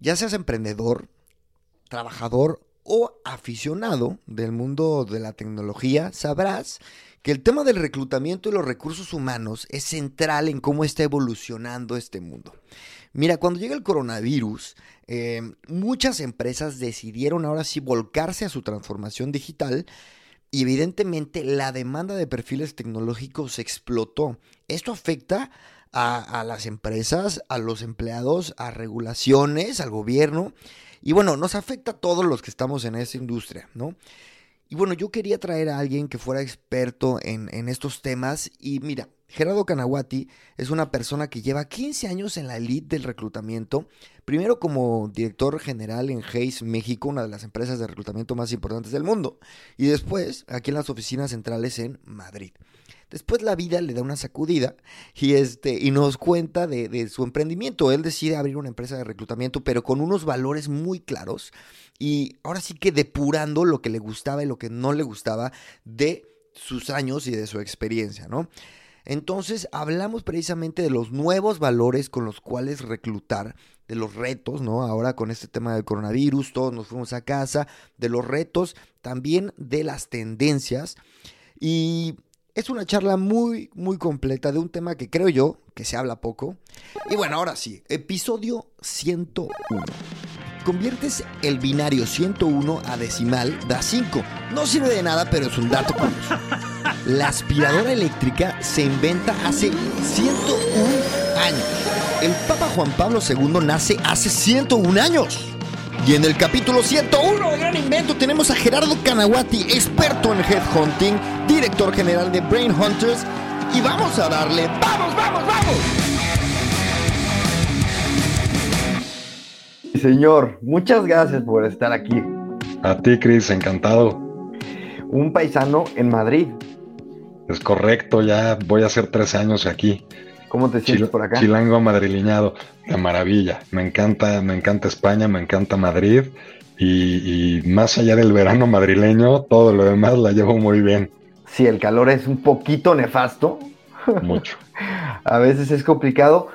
Ya seas emprendedor, trabajador o aficionado del mundo de la tecnología, sabrás que el tema del reclutamiento y los recursos humanos es central en cómo está evolucionando este mundo. Mira, cuando llega el coronavirus, eh, muchas empresas decidieron ahora sí volcarse a su transformación digital y evidentemente la demanda de perfiles tecnológicos explotó. Esto afecta a, las empresas, a los empleados, a regulaciones, al gobierno. Y bueno, nos afecta a todos los que estamos en esa industria, ¿no? Y bueno, yo quería traer a alguien que fuera experto en, estos temas. Y mira, Gerardo Canaguati es una persona que lleva 15 años en la elite del reclutamiento, primero como director general en Hayes México, una de las empresas de reclutamiento más importantes del mundo, y después aquí en las oficinas centrales en Madrid. Después la vida le da una sacudida y, este, y nos cuenta de, su emprendimiento. Él decide abrir una empresa de reclutamiento, pero con unos valores muy claros y ahora sí que depurando lo que le gustaba y lo que no le gustaba de sus años y de su experiencia, ¿no? Entonces hablamos precisamente de los nuevos valores con los cuales reclutar, de los retos, ¿no? Ahora con este tema del coronavirus, todos nos fuimos a casa, de los retos, también de las tendencias. Y es una charla muy, muy completa de un tema que creo yo que se habla poco. Y bueno, ahora sí, episodio 101. Conviertes el binario 101 a decimal, da 5. No sirve de nada, pero es un dato curioso. La aspiradora eléctrica se inventa hace 101 años. El Papa Juan Pablo II nace hace 101 años. Y en el capítulo 101 de Gran Invento tenemos a Gerardo Canaguati, experto en headhunting, director general de Brain Hunters. Y vamos a darle, vamos, vamos, vamos. Señor, muchas gracias por estar aquí. A ti, Cris, encantado. Un paisano en Madrid. Es correcto, ya voy a hacer tres años aquí. ¿Cómo te sientes Chil por acá? Chilango madrileñado, de maravilla. Me encanta, me encanta España, me encanta Madrid. Y, y, más allá del verano madrileño, todo lo demás la llevo muy bien. Sí, el calor es un poquito nefasto. Mucho. a veces es complicado.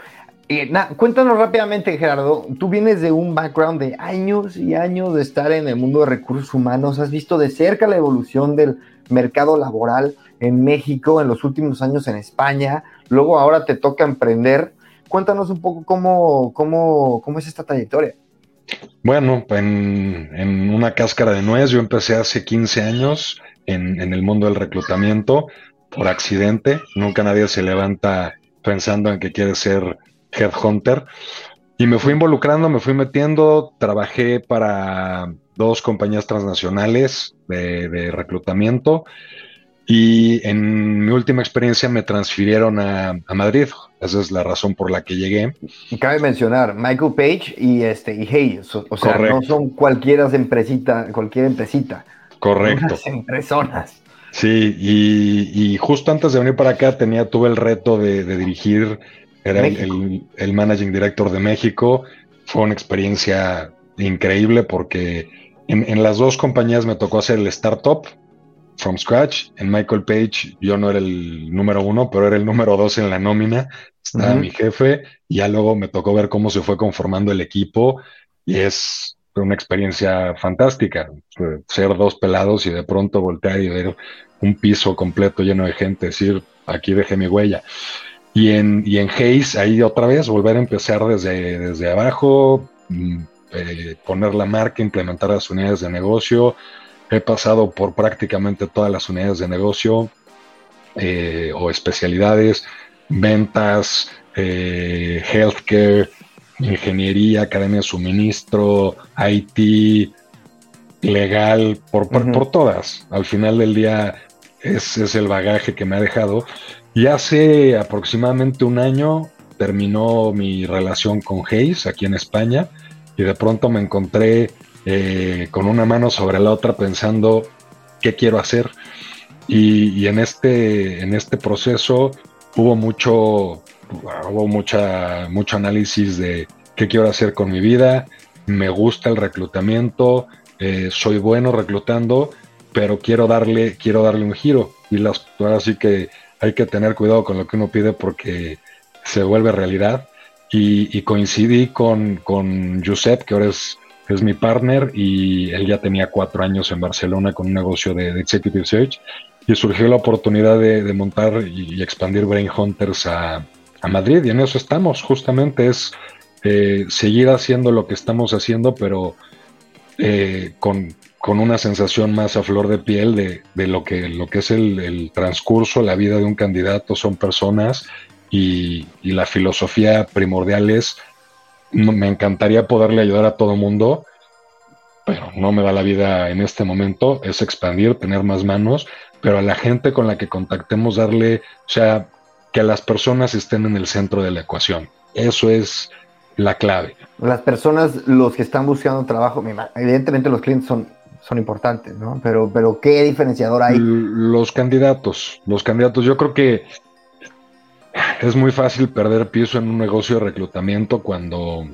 Eh, na, cuéntanos rápidamente, Gerardo. Tú vienes de un background de años y años de estar en el mundo de recursos humanos. Has visto de cerca la evolución del mercado laboral en México, en los últimos años en España. Luego ahora te toca emprender. Cuéntanos un poco cómo, cómo, cómo es esta trayectoria. Bueno, en, una cáscara de nuez, yo empecé hace 15 años en, en, el mundo del reclutamiento por accidente. Nunca nadie se levanta pensando en que quiere ser headhunter. Y me fui involucrando, me fui metiendo, trabajé para dos compañías transnacionales de reclutamiento y en mi última experiencia me transfirieron a, a, Madrid. Esa es la razón por la que llegué. Y cabe mencionar, Michael Page y este y Hayes. O, o sea, no son cualquiera empresita, cualquier empresita. Correcto. personas. Sí, y, y, justo antes de venir para acá tenía, tuve el reto de, de dirigir, era el, el, el, Managing Director de México. Fue una experiencia increíble porque en, en las dos compañías me tocó hacer el startup, from scratch. En Michael Page yo no era el número uno, pero era el número dos en la nómina. Estaba uh -huh. mi jefe y ya luego me tocó ver cómo se fue conformando el equipo y es una experiencia fantástica. Ser dos pelados y de pronto voltear y ver un piso completo lleno de gente, decir, aquí dejé mi huella. Y en, y en Hayes, ahí otra vez, volver a empezar desde, desde abajo, eh, poner la marca, implementar las unidades de negocio, He pasado por prácticamente todas las unidades de negocio eh, o especialidades, ventas, eh, healthcare, ingeniería, academia de suministro, IT, legal, por, por, uh -huh. por todas. Al final del día es, es, el bagaje que me ha dejado. Y hace aproximadamente un año terminó mi relación con Hayes aquí en España y de pronto me encontré eh, con una mano sobre la otra pensando qué quiero hacer. Y, y, en, este, en este proceso hubo mucho, hubo mucha, mucho análisis de qué quiero hacer con mi vida, me gusta el reclutamiento, eh, soy bueno reclutando, pero quiero darle, quiero darle un giro. Y las, ahora sí que hay que tener cuidado con lo que uno pide porque se vuelve realidad. y, coincidí con, con Josep, que ahora es, es mi partner, y él ya tenía cuatro años en Barcelona con un negocio de, Executive Search, y surgió la oportunidad de, montar y, expandir Brain Hunters a, Madrid, y en eso estamos, justamente es eh, seguir haciendo lo que estamos haciendo, pero eh, con, con, una sensación más a flor de piel de, de lo, que, lo que es el, el transcurso, la vida de un candidato, son personas y, la filosofía primordial es, me encantaría poderle ayudar a todo mundo, pero no me da la vida en este momento, es expandir, tener más manos, pero a la gente con la que contactemos darle, o sea, que las personas estén en el centro de la ecuación. Eso es la clave. Las personas, los que están buscando trabajo, evidentemente los clientes son, son importantes, ¿no? Pero, pero ¿qué diferenciador hay? Los candidatos, los candidatos, yo creo que es muy fácil perder piso en un negocio de reclutamiento cuando,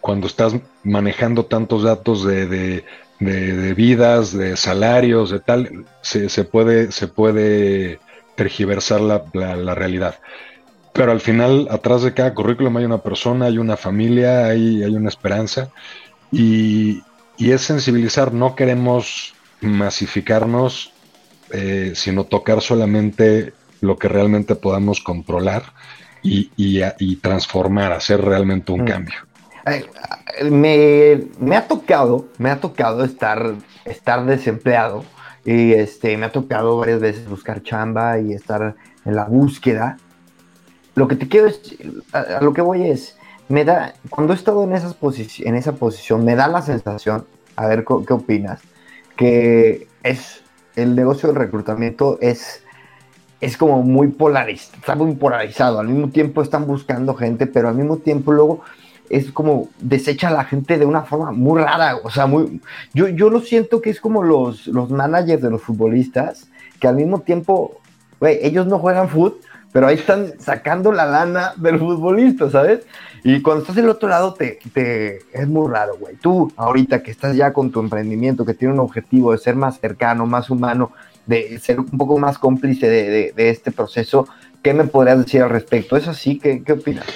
cuando estás manejando tantos datos de, vidas, de salarios, de tal, se, puede, se puede tergiversar la, realidad. Pero al final, atrás de cada currículum hay una persona, hay una familia, hay, hay una esperanza. Y, es sensibilizar, no queremos masificarnos, eh, sino tocar solamente lo que realmente podamos controlar y, y, transformar, hacer realmente un mm. cambio. Me, ha tocado, me ha tocado estar, estar desempleado y este, me ha tocado varias veces buscar chamba y estar en la búsqueda. Lo que te quiero es, a, lo que voy es, me da, cuando he estado en, esas en esa posición, me da la sensación, a ver qué opinas, que es el negocio del reclutamiento es es como muy polarizado, está muy polarizado. Al mismo tiempo están buscando gente, pero al mismo tiempo luego es como desecha a la gente de una forma muy rara. O sea, muy, yo, yo lo siento que es como los, los managers de los futbolistas, que al mismo tiempo, güey, ellos no juegan fútbol, pero ahí están sacando la lana del futbolista, ¿sabes? Y cuando estás del otro lado, te, te es muy raro, güey. Tú, ahorita que estás ya con tu emprendimiento, que tiene un objetivo de ser más cercano, más humano, de ser un poco más cómplice de, este proceso. ¿Qué me podrías decir al respecto? ¿Es así? ¿Qué, qué opinas?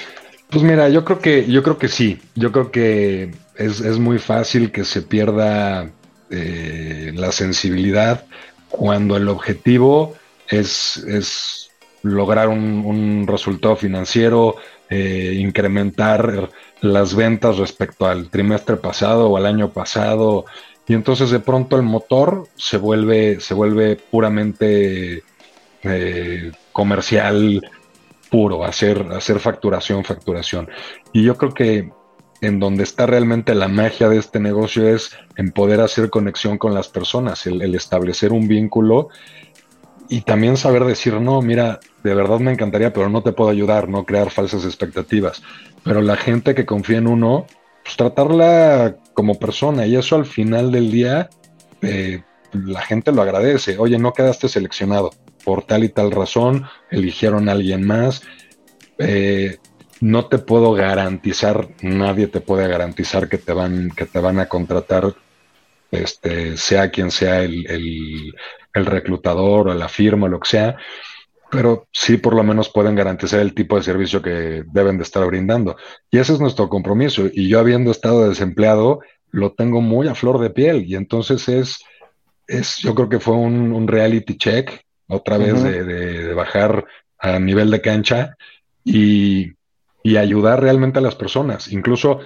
Pues mira, yo creo que, yo creo que sí. Yo creo que es, muy fácil que se pierda eh, la sensibilidad cuando el objetivo es, es lograr un, resultado financiero, eh, incrementar las ventas respecto al trimestre pasado o al año pasado, y entonces de pronto el motor se vuelve, se vuelve puramente eh, comercial puro, hacer, hacer facturación, facturación. Y yo creo que en donde está realmente la magia de este negocio es en poder hacer conexión con las personas, el, el, establecer un vínculo y también saber decir, no, mira, de verdad me encantaría, pero no te puedo ayudar, no crear falsas expectativas. Pero la gente que confía en uno, pues tratarla como persona y eso al final del día eh, la gente lo agradece. Oye, no quedaste seleccionado por tal y tal razón, eligieron a alguien más. Eh, no te puedo garantizar, nadie te puede garantizar que te van, que te van a contratar, este, sea quien sea el, el, el reclutador o la firma o lo que sea, pero sí por lo menos pueden garantizar el tipo de servicio que deben de estar brindando. Y ese es nuestro compromiso. Y yo habiendo estado desempleado, lo tengo muy a flor de piel. Y entonces es, es yo creo que fue un, reality check, otra vez de, bajar a nivel de cancha y, y ayudar realmente a las personas. Incluso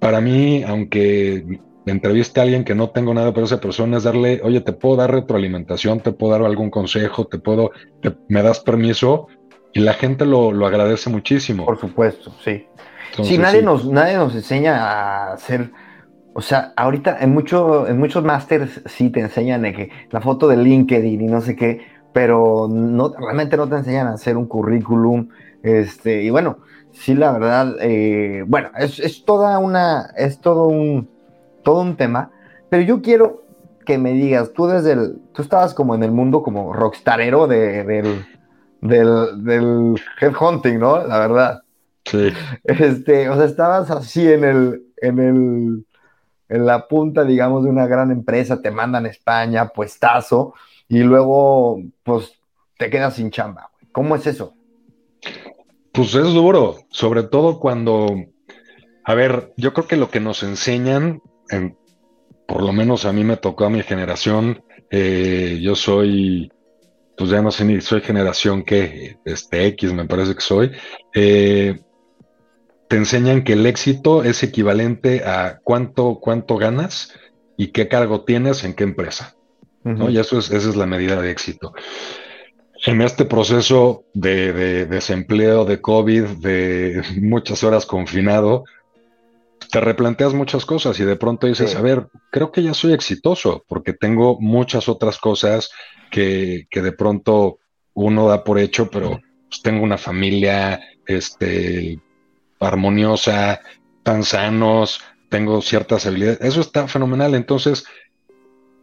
para mí, aunque entreviste a alguien que no tengo nada por esa persona, es darle, oye, te puedo dar retroalimentación, te puedo dar algún consejo, te puedo, me das permiso, y la gente lo, agradece muchísimo. Por supuesto, sí. sí, nadie, Nos, nadie nos enseña a hacer, o sea, ahorita en, mucho, en muchos másters sí te enseñan de que la foto de LinkedIn y no sé qué, pero no, realmente no te enseñan a hacer un currículum, este, y bueno, sí, la verdad, eh, bueno, es, es toda una, es todo un todo un tema, pero yo quiero que me digas, tú desde el, tú estabas como en el mundo como rockstarero de, del, del, del headhunting, ¿no? La verdad. Sí. Este, o sea, estabas así en el, en el, en la punta, digamos, de una gran empresa, te mandan a España, puestazo, y luego, pues, te quedas sin chamba. ¿Cómo es eso? Pues es duro, sobre todo cuando, a ver, yo creo que lo que nos enseñan, por lo menos a mí me tocó a mi generación, eh, yo soy, pues ya no sé ni, soy generación que, este X me parece que soy, eh, te enseñan que el éxito es equivalente a cuánto, cuánto ganas y qué cargo tienes en qué empresa. ¿no? Y eso es, esa es la medida de éxito. En este proceso de, desempleo, de COVID, de muchas horas confinado, te replanteas muchas cosas y de pronto dices, a ver, creo que ya soy exitoso porque tengo muchas otras cosas que, de pronto uno da por hecho, pero pues, tengo una familia este, armoniosa, tan sanos, tengo ciertas habilidades. Eso está fenomenal. Entonces,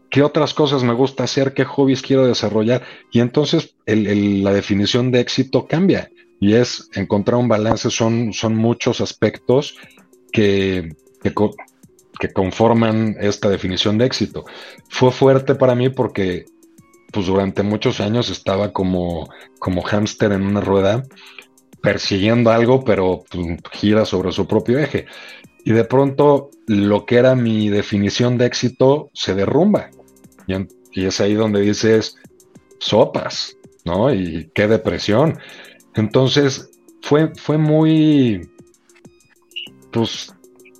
¿qué otras cosas me gusta hacer? ¿Qué hobbies quiero desarrollar? Y entonces la definición de éxito cambia y es encontrar un balance. Son, son muchos aspectos que, que, conforman esta definición de éxito. Fue fuerte para mí porque pues durante muchos años estaba como, como hámster en una rueda persiguiendo algo, pero pues, gira sobre su propio eje y de pronto lo que era mi definición de éxito se derrumba. Y, es ahí donde dices, sopas, ¿no? Y qué depresión. Entonces, fue, fue muy, pues,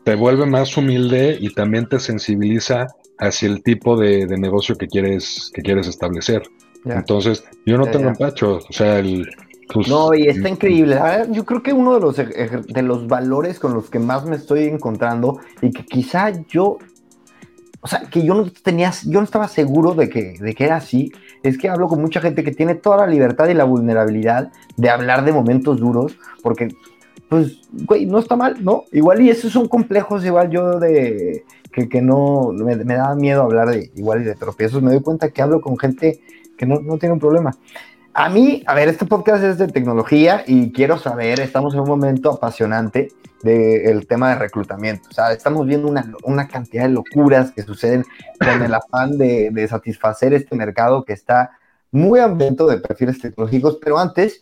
te vuelve más humilde y también te sensibiliza hacia el tipo de, negocio que quieres, que quieres establecer. Entonces, yo no tengo empacho, o sea, el, pues, no, y está increíble. yo creo que uno de los, de los valores con los que más me estoy encontrando y que quizá yo, o sea, que yo no tenía, yo no estaba seguro de que, de que era así, es que hablo con mucha gente que tiene toda la libertad y la vulnerabilidad de hablar de momentos duros, porque, pues, güey, no está mal, ¿no? Igual y esos son complejos, igual yo de, que, que no, me, me da miedo hablar de igual y de tropiezos, me doy cuenta que hablo con gente que no, no tiene un problema. A mí, a ver, este podcast es de tecnología y quiero saber, estamos en un momento apasionante del tema de reclutamiento. O sea, estamos viendo una, una, cantidad de locuras que suceden con el afán de, de satisfacer este mercado que está muy hambriento de perfiles tecnológicos. Pero antes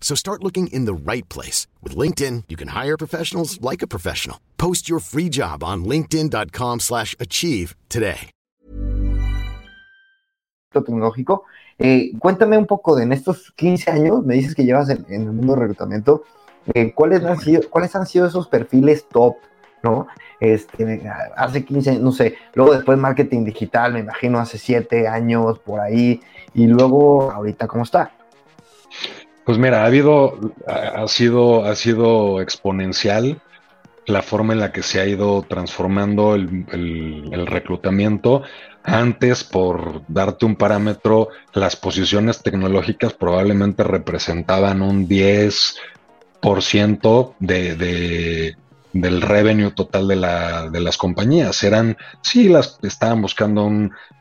So start looking in the right place. With LinkedIn, you can hire professionals like a professional. Post your free job on linkedin.com slash achieve today. Tecnológico Eh, cuéntame un poco de en estos 15 años, me dices que llevas en, el mundo de reclutamiento, eh, ¿cuáles, han sido, ¿cuáles han sido esos perfiles top? ¿no? Este, hace 15 años, no sé, luego después marketing digital, me imagino hace 7 años por ahí, y luego ahorita, ¿cómo está? Pues mira, ha habido, ha sido, ha sido exponencial la forma en la que se ha ido transformando el, reclutamiento. Antes, por darte un parámetro, las posiciones tecnológicas probablemente representaban un 10% de, de, del revenue total de, la, de las compañías. Eran, sí, las estaban buscando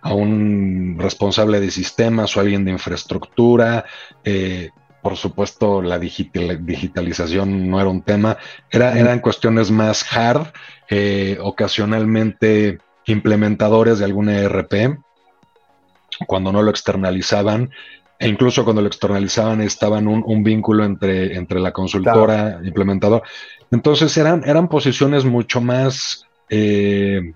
a un responsable de sistemas o alguien de infraestructura. Eh, por supuesto, la digitalización no era un tema, era, eran cuestiones más hard, eh, ocasionalmente implementadores de alguna ERP, cuando no lo externalizaban, e incluso cuando lo externalizaban estaban un, un vínculo entre, entre la consultora, implementador. Entonces eran, eran posiciones mucho más, eh,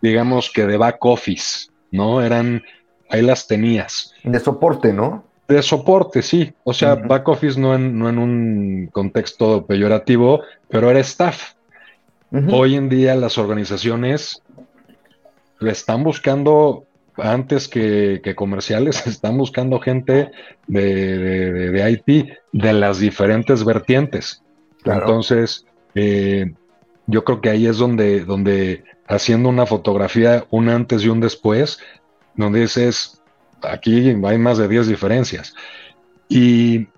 digamos que de back office, ¿no? Eran, ahí las tenías. De soporte, ¿no? De soporte, sí. O sea, back office no en, no en un contexto peyorativo, pero era staff. Hoy en día las organizaciones están buscando, antes que, comerciales, están buscando gente de, de, IT de las diferentes vertientes. Entonces, eh, yo creo que ahí es donde, donde haciendo una fotografía, un antes y un después, donde dices, aquí hay más de 10 diferencias. Y,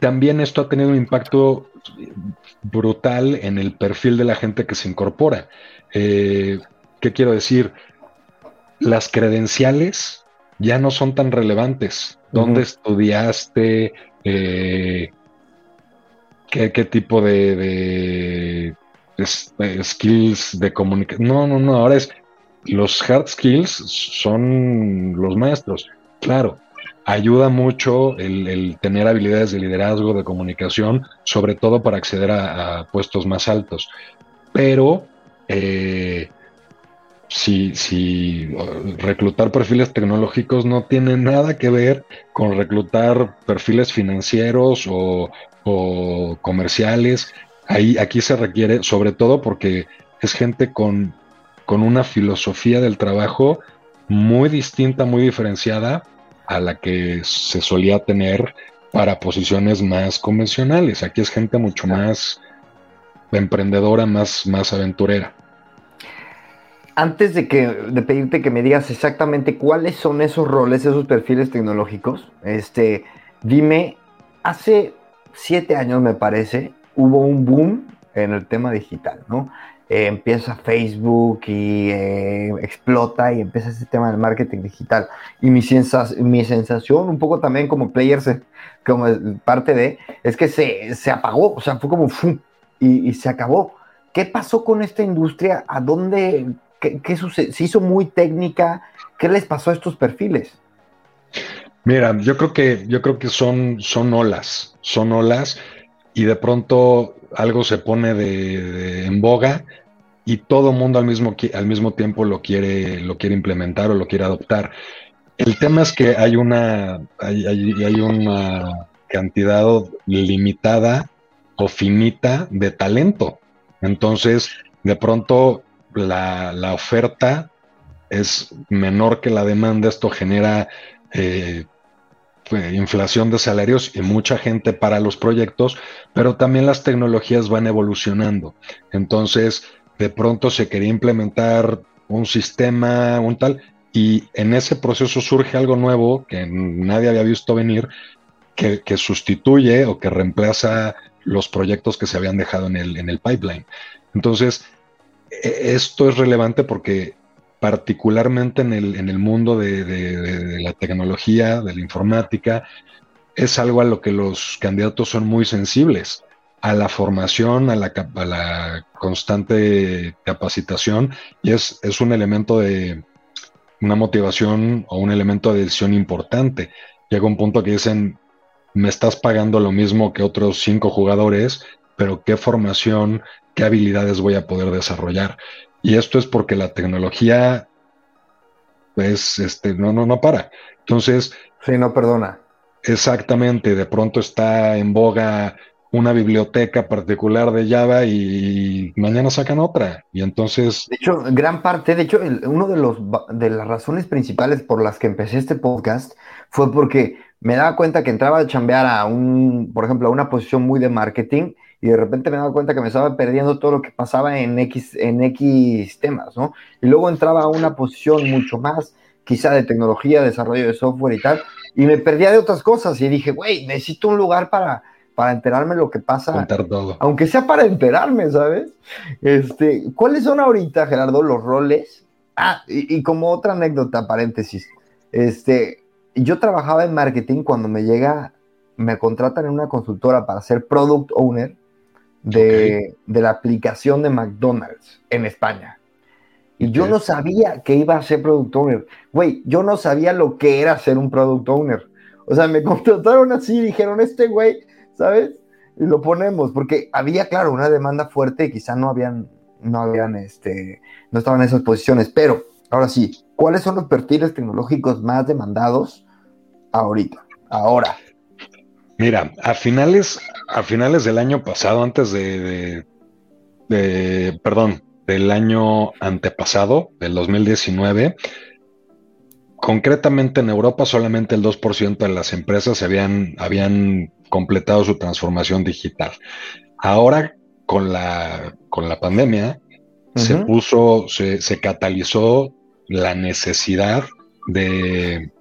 también esto ha tenido un impacto brutal en el perfil de la gente que se incorpora. Eh, ¿Qué quiero decir? Las credenciales ya no son tan relevantes. ¿Dónde estudiaste? Eh, ¿qué, tipo de, skills de comunicación? No, no, no. Ahora es los hard skills son los maestros. Claro, ayuda mucho el, tener habilidades de liderazgo, de comunicación, sobre todo para acceder a, puestos más altos. Pero eh, si, reclutar perfiles tecnológicos no tiene nada que ver con reclutar perfiles financieros o, comerciales, ahí aquí se requiere, sobre todo porque es gente con una filosofía del trabajo muy distinta, muy diferenciada a la que se solía tener para posiciones más convencionales. Aquí es gente mucho más emprendedora, más, más aventurera. Antes de que de pedirte que me digas exactamente cuáles son esos roles, esos perfiles tecnológicos, este, dime, hace siete años me parece, hubo un boom en el tema digital, ¿no? Eh, empieza Facebook y eh, explota y empieza ese tema del marketing digital. Y mi, mi sensación, un poco también como players, como parte de, es que se, se apagó, o sea, fue como ¡fum! Y, se acabó. ¿Qué pasó con esta industria? ¿A dónde? ¿Qué, qué? ¿Se hizo muy técnica? ¿Qué les pasó a estos perfiles? Mira, yo creo que, yo creo que son, son olas, son olas, y de pronto algo se pone de, en boga y todo mundo al mismo, al mismo tiempo lo quiere, lo quiere implementar o lo quiere adoptar. El tema es que hay una, hay, hay, una cantidad limitada o finita de talento. Entonces, de pronto, la, la oferta es menor que la demanda. Esto genera eh, inflación de salarios y mucha gente para los proyectos, pero también las tecnologías van evolucionando. Entonces, de pronto se quería implementar un sistema, un tal, y en ese proceso surge algo nuevo que nadie había visto venir, que, sustituye o que reemplaza los proyectos que se habían dejado en el, en el pipeline. Entonces, e, esto es relevante porque particularmente en el, en el mundo de, la tecnología, de la informática, es algo a lo que los candidatos son muy sensibles, a la formación, a la, la constante capacitación, y es, es un elemento de una motivación o un elemento de decisión importante. Llega un punto que dicen, me estás pagando lo mismo que otros cinco jugadores, pero qué formación, qué habilidades voy a poder desarrollar. Y esto es porque la tecnología, pues, este, no, no, no para. Entonces. Sí, no perdona. Exactamente, de pronto está en boga una biblioteca particular de Java y mañana sacan otra. Y entonces. De hecho, gran parte, de hecho, uno de los de las razones principales por las que empecé este podcast fue porque me daba cuenta que entraba a chambear a un, por ejemplo, a una posición muy de marketing y de repente me daba cuenta que me estaba perdiendo todo lo que pasaba en X, en X temas, ¿no? Y luego entraba a una posición mucho más, quizá de tecnología, desarrollo de software y tal, y me perdía de otras cosas y dije, güey, necesito un lugar para, para enterarme lo que pasa, aunque sea para enterarme, ¿sabes? Este, ¿Cuáles son ahorita, Gerardo, los roles? Ah, y, y como otra anécdota, paréntesis, este, yo trabajaba en marketing cuando me llega, me contratan en una consultora para ser product owner de, la aplicación de McDonald's en España. Y yo no sabía que iba a ser product owner. Güey, yo no sabía lo que era ser un product owner. O sea, me contrataron así y dijeron, este güey, ¿sabes? Y lo ponemos, porque había, claro, una demanda fuerte y quizá no habían, no habían, este, no estaban en esas posiciones. Pero, ahora sí, ¿cuáles son los perfiles tecnológicos más demandados ahorita? Ahora. Mira, a finales, a finales del año pasado, antes de, perdón, del año antepasado, del 2019, concretamente en Europa solamente el 2% de las empresas habían, habían completado su transformación digital. Ahora, con la, con la pandemia, se puso, se, se catalizó la necesidad de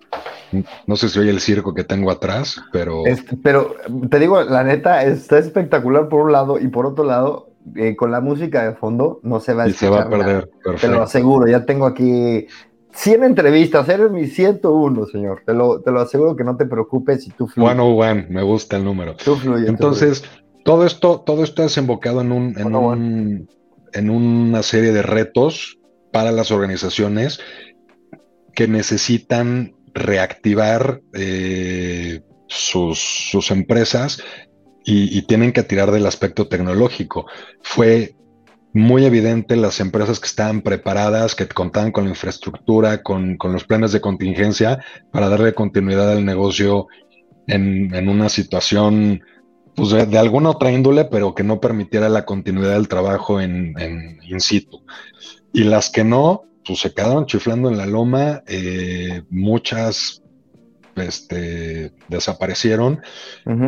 No sé si oye el circo que tengo atrás, pero... pero te digo, la neta, está espectacular por un lado y por otro lado, eh, con la música de fondo no se va a Y se va a perder, Te lo aseguro, ya tengo aquí 100 entrevistas, eres mi 101, señor. Te lo, te lo aseguro que no te preocupes si tú fluyes. One oh one, me gusta el número. Tú. Entonces, todo esto, todo esto es invocado en un, en, un, en una serie de retos para las organizaciones que necesitan reactivar eh, sus, empresas y, tienen que tirar del aspecto tecnológico. Fue muy evidente las empresas que estaban preparadas, que contaban con la infraestructura, con, los planes de contingencia para darle continuidad al negocio en, una situación pues de, alguna otra índole, pero que no permitiera la continuidad del trabajo en, en in situ. Y las que no, pues se quedaron chiflando en la loma, eh, muchas este, desaparecieron.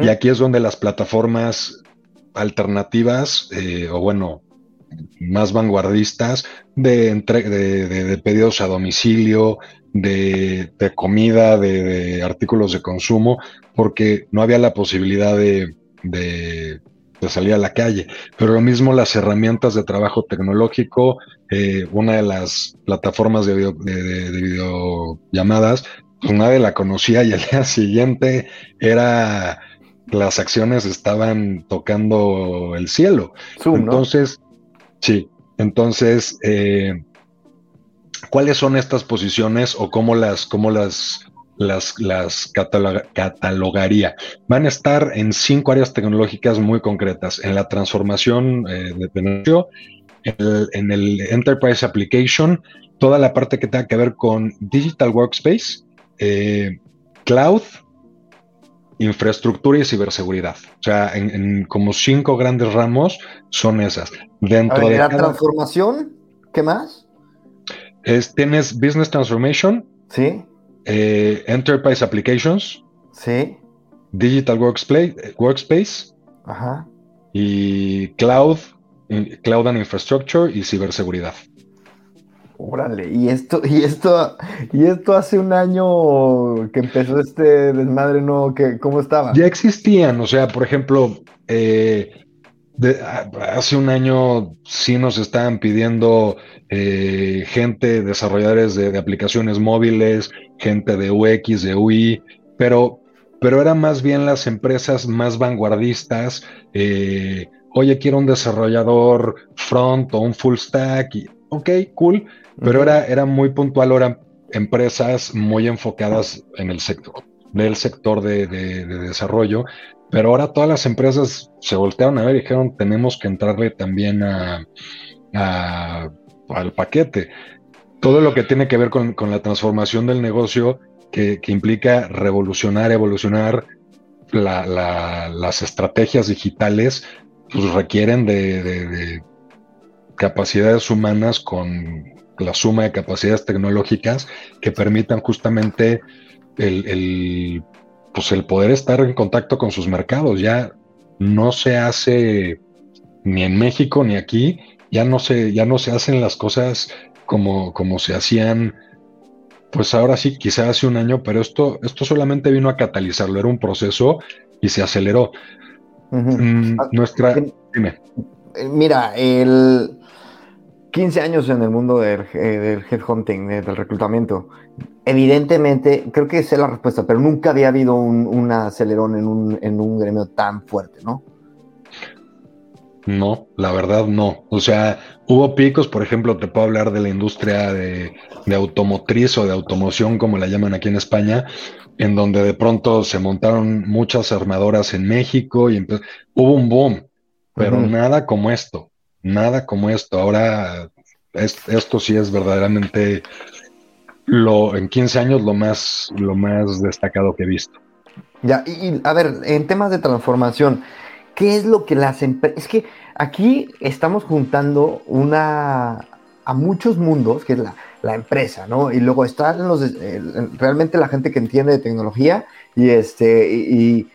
Y aquí es donde las plataformas alternativas, eh, o bueno, más vanguardistas, de, de, pedidos a domicilio, de, comida, de, artículos de consumo, porque no había la posibilidad de, salir a la calle. Pero lo mismo las herramientas de trabajo tecnológico, eh, una de las plataformas de, de, videollamadas pues nadie la conocía y al día siguiente era las acciones estaban tocando el cielo. entonces, sí, entonces, eh, ¿cuáles son estas posiciones o cómo las, cómo las, las, las catalogaría? Van a estar en cinco áreas tecnológicas muy concretas, en la transformación eh, de en el Enterprise Application, toda la parte que tenga que ver con Digital Workspace, eh, cloud, infraestructura y ciberseguridad. O sea, en, como cinco grandes ramos son esas. Dentro de la transformación, ¿qué más? Es, tienes Business Transformation. Sí. Eh, Enterprise Applications. Sí. Digital Workspace. workspace Ajá. Y Cloud, Cloud and Infrastructure y ciberseguridad. Órale, y esto, y esto, y esto hace un año que empezó este desmadre, ¿no? que ¿Cómo estaba? Ya existían, o sea, por ejemplo, eh, hace un año sí nos estaban pidiendo eh, gente, desarrolladores de, aplicaciones móviles, gente de UX, de UI, pero, pero eran más bien las empresas más vanguardistas. Eh, Oye, quiero un desarrollador front o un full stack. Y, ok, cool pero era, era muy puntual, eran empresas muy enfocadas en el sector, del sector de, desarrollo, pero ahora todas las empresas se voltearon a ver y dijeron, tenemos que entrarle también a, al paquete. Todo lo que tiene que ver con, la transformación del negocio que, implica revolucionar, evolucionar las estrategias digitales, pues requieren de capacidades humanas con la suma de capacidades tecnológicas que permitan justamente el, pues el poder estar en contacto con sus mercados. Ya no se hace ni en México ni aquí, ya no se, ya no se hacen las cosas como, como se hacían, pues ahora sí, quizá hace un año, pero esto, esto solamente vino a catalizarlo, era un proceso y se aceleró. Mm, nuestra, dime. Mira, el, 15 años en el mundo del, eh, headhunting, del reclutamiento. Evidentemente, creo que sé la respuesta, pero nunca había habido un, acelerón en un, en un gremio tan fuerte, ¿no? No, la verdad no. O sea, hubo picos, por ejemplo, te puedo hablar de la industria de, automotriz o de automoción, como la llaman aquí en España, en donde de pronto se montaron muchas armadoras en México y hubo un boom, pero nada como esto nada como esto. Ahora, esto sí es verdaderamente lo, en 15 años lo más, lo más destacado que he visto. Ya, y, a ver, en temas de transformación, ¿qué es lo que las empresas... Es que aquí estamos juntando una a muchos mundos, que es la, empresa, ¿no? Y luego están los, realmente la gente que entiende de tecnología y este, y,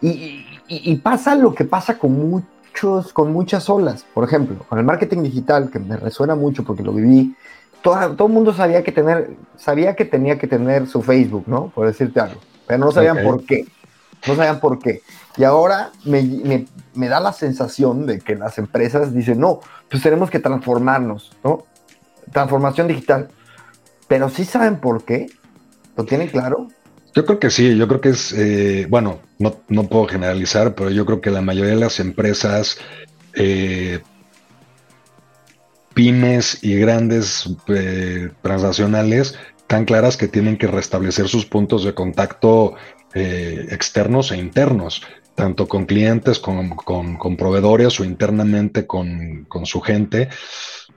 y pasa lo que pasa con muchos con muchas olas. Por ejemplo, con el marketing digital, que me resuena mucho porque lo viví, todo el mundo sabía que, tener, sabía que tenía que tener su Facebook, ¿no? Por decirte algo, pero no sabían por qué. No sabían por qué. Y ahora me, me, da la sensación de que las empresas dicen, no, pues tenemos que transformarnos, ¿no? Transformación digital. Pero sí saben por qué. ¿Lo tienen claro? Yo creo que sí, yo creo que es, eh, bueno, no, no, puedo generalizar, pero yo creo que la mayoría de las empresas eh, pymes y grandes eh, transnacionales tan claras que tienen que restablecer sus puntos de contacto externos e internos, tanto con clientes, con, con, proveedores o internamente con, con su gente.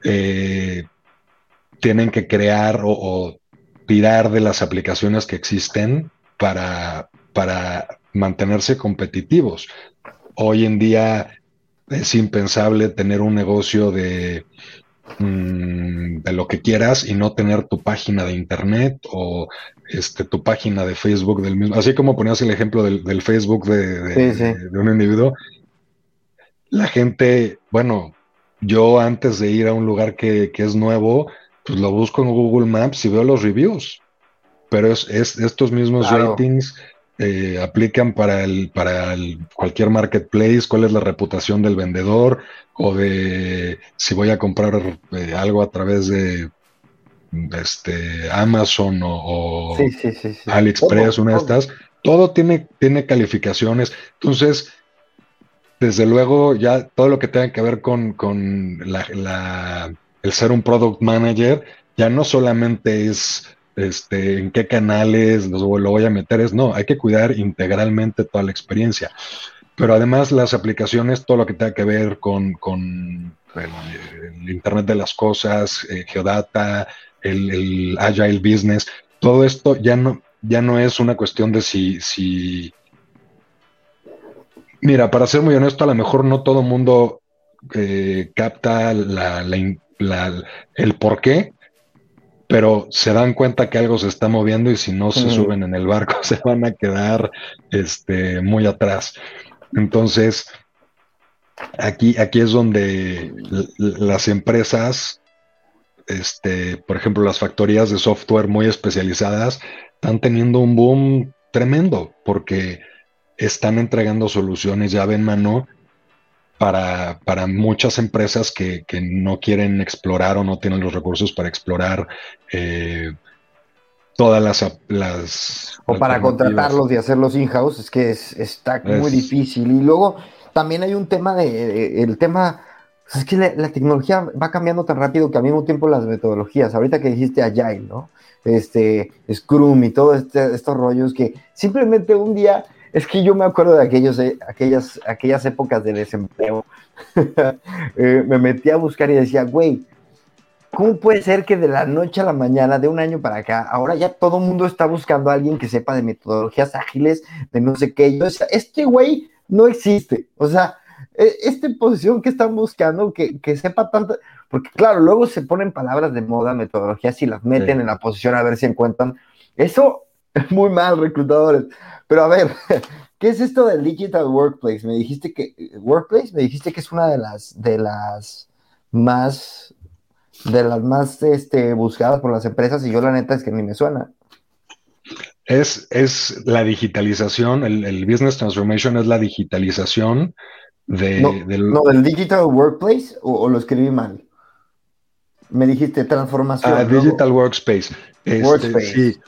Eh, tienen que crear o, tirar de las aplicaciones que existen para, para mantenerse competitivos. Hoy en día es impensable tener un negocio de Mm, de lo que quieras y no tener tu página de internet o este, tu página de Facebook del mismo. Así como ponías el ejemplo del, Facebook de, un individuo, la gente, bueno, yo antes de ir a un lugar que, es nuevo, pues lo busco en Google Maps y veo los reviews. Pero es, estos mismos ratings eh, aplican para el para cualquier marketplace, cuál es la reputación del vendedor o de si voy a comprar eh, algo a través de, este Amazon o, AliExpress, una de estas. Todo tiene, tiene calificaciones. Entonces, desde luego, ya todo lo que tenga que ver con, con la, el ser un product manager, ya no solamente es este, en qué canales lo voy a meter, es no, hay que cuidar integralmente toda la experiencia. Pero además las aplicaciones, todo lo que tenga que ver con, el, Internet de las Cosas, eh, Geodata, el, Agile Business, todo esto ya no, ya no es una cuestión de si, si... Mira, para ser muy honesto, a lo mejor no todo mundo eh, capta la, el por qué, pero se dan cuenta que algo se está moviendo y si no se suben en el barco se van a quedar este, muy atrás. Entonces, aquí, aquí es donde las empresas, este, por ejemplo, las factorías de software muy especializadas, están teniendo un boom tremendo porque están entregando soluciones llave en mano para, para muchas empresas que, no quieren explorar o no tienen los recursos para explorar eh, todas las, las... O para contratarlos y hacerlos in-house, es que está muy difícil. Y luego también hay un tema de, el tema... Es que la, tecnología va cambiando tan rápido que al mismo tiempo las metodologías, ahorita que dijiste Agile, ¿no? Este, Scrum y todos este, estos rollos que simplemente un día es que yo me acuerdo de aquellos, eh, aquellas, aquellas épocas de desempleo. Eh, me metí a buscar y decía, güey, ¿cómo puede ser que de la noche a la mañana, de un año para acá, ahora ya todo el mundo está buscando a alguien que sepa de metodologías ágiles, de no sé qué? Yo decía, este güey no existe. O sea, e, esta posición que están buscando, que, sepa tanto, porque claro, luego se ponen palabras de moda, metodologías y las meten en la posición a ver si encuentran. Eso es muy mal, reclutadores. Pero a ver, ¿qué es esto del digital workplace? Me dijiste que workplace, me dijiste que es una de las de las más de las más este, buscadas por las empresas y yo la neta es que ni me suena. Es, es la digitalización, el, business transformation es la digitalización de, del... No, del digital workplace o, lo escribí mal. Me dijiste transformación. Ah, digital workspace. Este, workspace. Sí.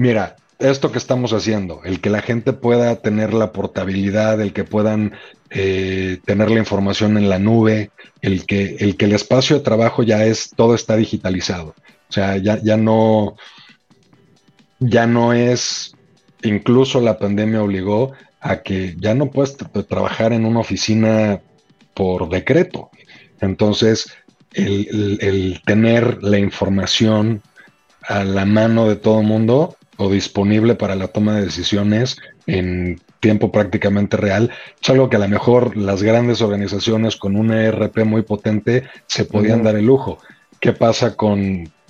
Mira, esto que estamos haciendo, el que la gente pueda tener la portabilidad, el que puedan eh, tener la información en la nube, el que, el que el espacio de trabajo ya es, todo está digitalizado. O sea, ya, ya no, ya no es, incluso la pandemia obligó a que ya no puedes trabajar en una oficina por decreto. Entonces, el, el tener la información a la mano de todo el mundo o disponible para la toma de decisiones en tiempo prácticamente real. Es algo que a lo mejor las grandes organizaciones con un ERP muy potente se podían dar el lujo. ¿Qué pasa con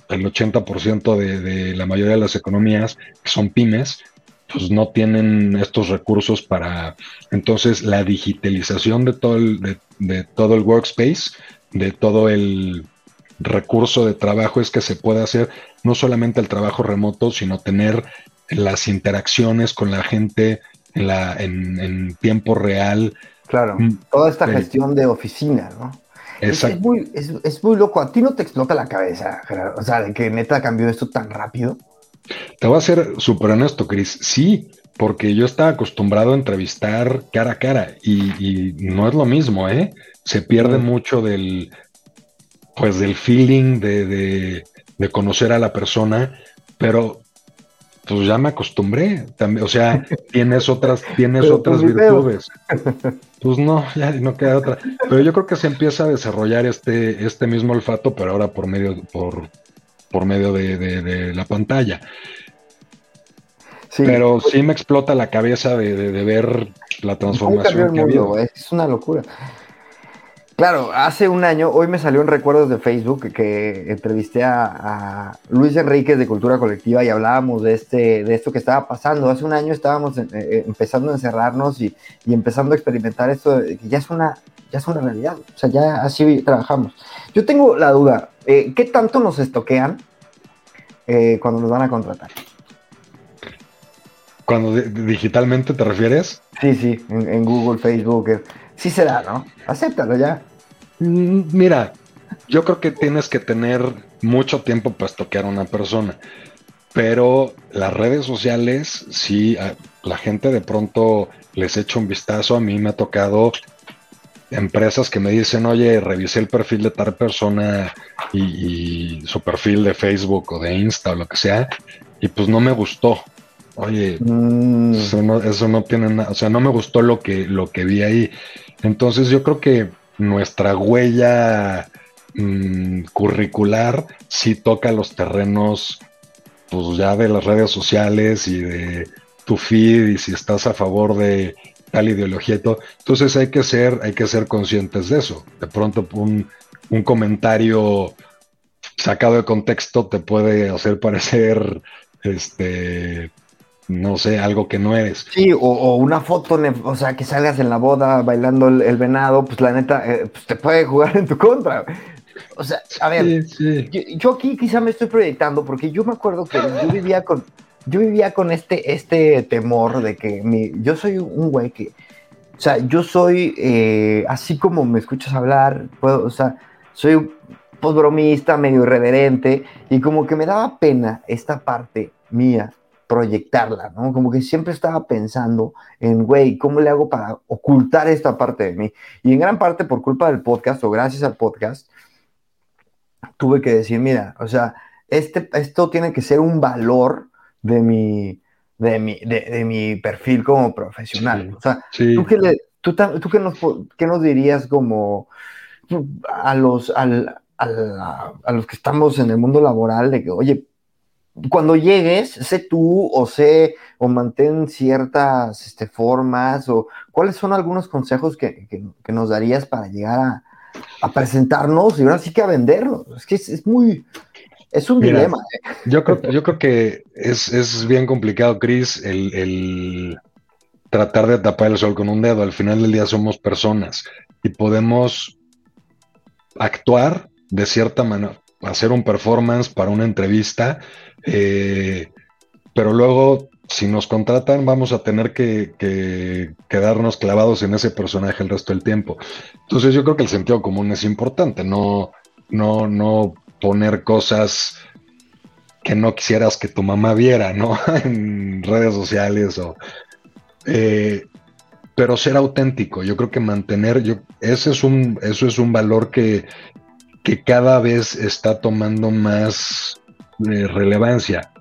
el 80% de, de, la mayoría de las economías que son pymes? Pues no tienen estos recursos para. Entonces, la digitalización de todo el, de todo el workspace, de todo el recurso de trabajo es que se puede hacer no solamente el trabajo remoto, sino tener las interacciones con la gente en, la, en, tiempo real. Claro, mm, toda esta eh, gestión de oficina, ¿no? Es, es, muy, es, muy loco. ¿A ti no te explota la cabeza, Gerardo? O sea, de que neta cambió esto tan rápido. Te voy a ser súper honesto, Chris. Sí, porque yo estaba acostumbrado a entrevistar cara a cara y, no es lo mismo, ¿eh? Se pierde mucho del, pues del feeling de, de, conocer a la persona, pero pues ya me acostumbré. También, o sea, tienes otras, tienes otras virtudes. Pues no, ya no queda otra. Pero yo creo que se empieza a desarrollar este, este mismo olfato, pero ahora por medio, por, por medio de, la pantalla. Pero sí me explota la cabeza de, ver la transformación que ha habido. Es una locura. Claro, hace un año, hoy me salió en recuerdos de Facebook que entrevisté a, Luis Enríquez de Cultura Colectiva y hablábamos de, este, de esto que estaba pasando. Hace un año estábamos eh, eh, empezando a encerrarnos y, empezando a experimentar esto, que ya es, una, ya es una realidad. O sea, ya así trabajamos. Yo tengo la duda, eh, ¿qué tanto nos estoquean cuando nos van a contratar? Cuando digitalmente te refieres? Sí, sí, en, en Google, Facebook. Sí se da, ¿no? Acéptalo ya. Mm, mira, yo creo que tienes que tener mucho tiempo para estoquear a una persona, pero las redes sociales, sí, la gente de pronto les echa un vistazo. A mí me ha tocado empresas que me dicen, oye, revisé el perfil de tal persona y, su perfil de Facebook o de Insta o lo que sea, y pues no me gustó. Oye, mm. eso, no, eso no tiene nada, o sea, no me gustó lo que, lo que vi ahí. Entonces yo creo que nuestra huella mm, curricular sí toca los terrenos, pues ya de las redes sociales y de tu feed y si estás a favor de tal ideología y todo. Entonces hay que ser, hay que ser conscientes de eso. De pronto un, un comentario sacado de contexto te puede hacer parecer este no sé, algo que no eres. Sí, o, una foto, o sea, que salgas en la boda bailando el, venado, pues la neta, eh, pues te puede jugar en tu contra. O sea, a ver, Yo, aquí quizá me estoy proyectando porque yo me acuerdo que yo vivía con, yo vivía con este, este temor de que mi, yo soy un güey que, o sea, yo soy, eh, así como me escuchas hablar, puedo, o sea, soy pues bromista, medio irreverente, y como que me daba pena esta parte mía proyectarla, ¿no? Como que siempre estaba pensando en, güey, ¿cómo le hago para ocultar esta parte de mí? Y en gran parte por culpa del podcast o gracias al podcast, tuve que decir, mira, o sea, este, esto tiene que ser un valor de mi, de mi, de, mi perfil como profesional. o sea, ¿tú, qué, le, tú, tú qué, nos, qué nos dirías como a los, al, a los que estamos en el mundo laboral de que, oye, cuando llegues, sé tú o sé o mantén ciertas este, formas o cuáles son algunos consejos que, nos darías para llegar a, presentarnos y ahora sí que a vendernos. Es que es, muy, es un dilema. ¿eh? Yo, creo, yo creo que es, bien complicado, Chris, el, el tratar de tapar el sol con un dedo. Al final del día somos personas y podemos actuar de cierta manera, hacer un performance para una entrevista eh, pero luego, si nos contratan, vamos a tener que, quedarnos clavados en ese personaje el resto del tiempo. Entonces yo creo que el sentido común es importante, no, no, no poner cosas que no quisieras que tu mamá viera, ¿no? en redes sociales o... Eh, pero ser auténtico, yo creo que mantener, yo, ese es un, eso es un valor que, que cada vez está tomando más relevancia.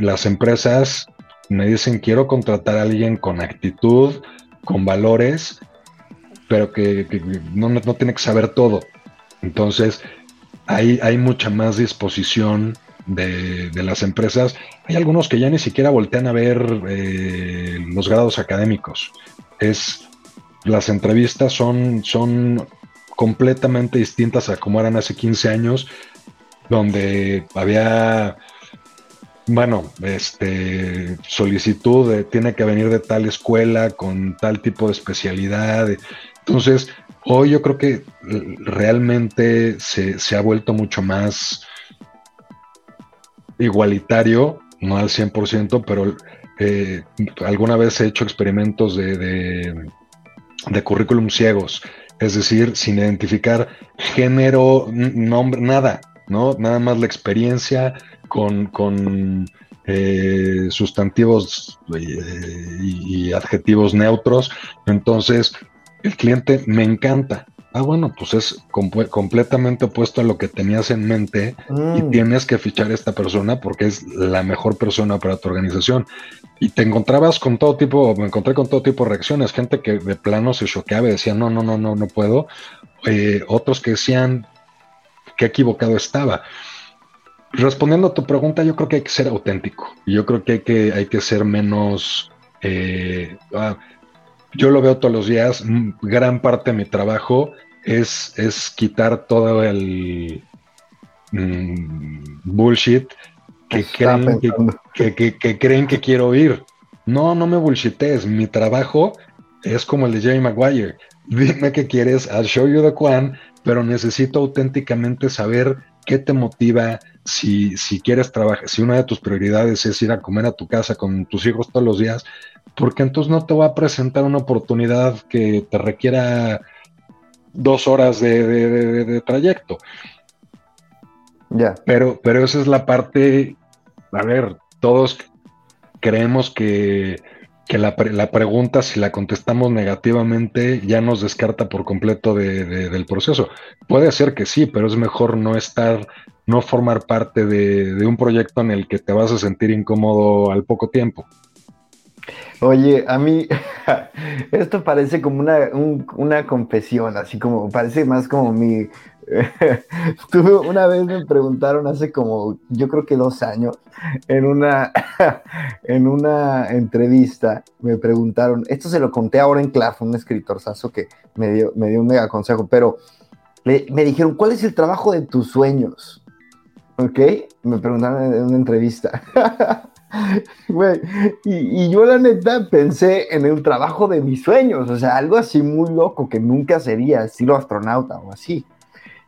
las empresas me dicen, quiero contratar a alguien con actitud, con valores, pero que, no, no, tiene que saber todo. Entonces, hay, hay mucha más disposición de, las empresas. Hay algunos que ya ni siquiera voltean a ver eh, los grados académicos. Es, las entrevistas son, son completamente distintas a como eran hace 15 años donde había, bueno, este, solicitud de, tiene que venir de tal escuela con tal tipo de especialidad. Entonces, hoy yo creo que realmente se, se ha vuelto mucho más igualitario, no al 100%, pero eh, alguna vez he hecho experimentos de, de, currículum ciegos, es decir, sin identificar género, nombre, nada, ¿no? Nada más la experiencia con, con eh, sustantivos eh, y, adjetivos neutros. Entonces, el cliente me encanta. Ah, bueno, pues es completamente opuesto a lo que tenías en mente y mm. tienes que fichar a esta persona porque es la mejor persona para tu organización. Y te encontrabas con todo tipo, me encontré con todo tipo de reacciones, gente que de plano se choqueaba y decía, no, no, no, no, no puedo. Eh, otros que decían, qué equivocado estaba. Respondiendo a tu pregunta, yo creo que hay que ser auténtico. Yo creo que hay que, hay que ser menos... Eh, ah, yo lo veo todos los días, gran parte de mi trabajo es, es quitar todo el mm, bullshit que creen que, creen que quiero oír. No, no me bullshites. Mi trabajo es como el de Jerry Maguire. Dime qué quieres, I'll show you the quan, pero necesito auténticamente saber qué te motiva, si, si quieres trabajar, si una de tus prioridades es ir a comer a tu casa con tus hijos todos los días, porque entonces no te va a presentar una oportunidad que te requiera dos horas de, trayecto. Ya. Pero, pero esa es la parte, a ver, todos creemos que, la, pregunta, si la contestamos negativamente, ya nos descarta por completo del proceso. Puede ser que sí, pero es mejor no estar, no formar parte de un proyecto en el que te vas a sentir incómodo al poco tiempo. Oye, a mí esto parece como una, una confesión, así como parece más como mi... una vez me preguntaron hace como, yo creo que dos años, en una, en una entrevista, me preguntaron, esto se lo conté ahora en clase, un escritorzazo que me dio, me dio un mega consejo, pero me dijeron, ¿cuál es el trabajo de tus sueños? ¿Ok? Me preguntaron en una entrevista. y, yo la neta pensé en el trabajo de mis sueños, o sea, algo así muy loco que nunca sería, estilo astronauta o así.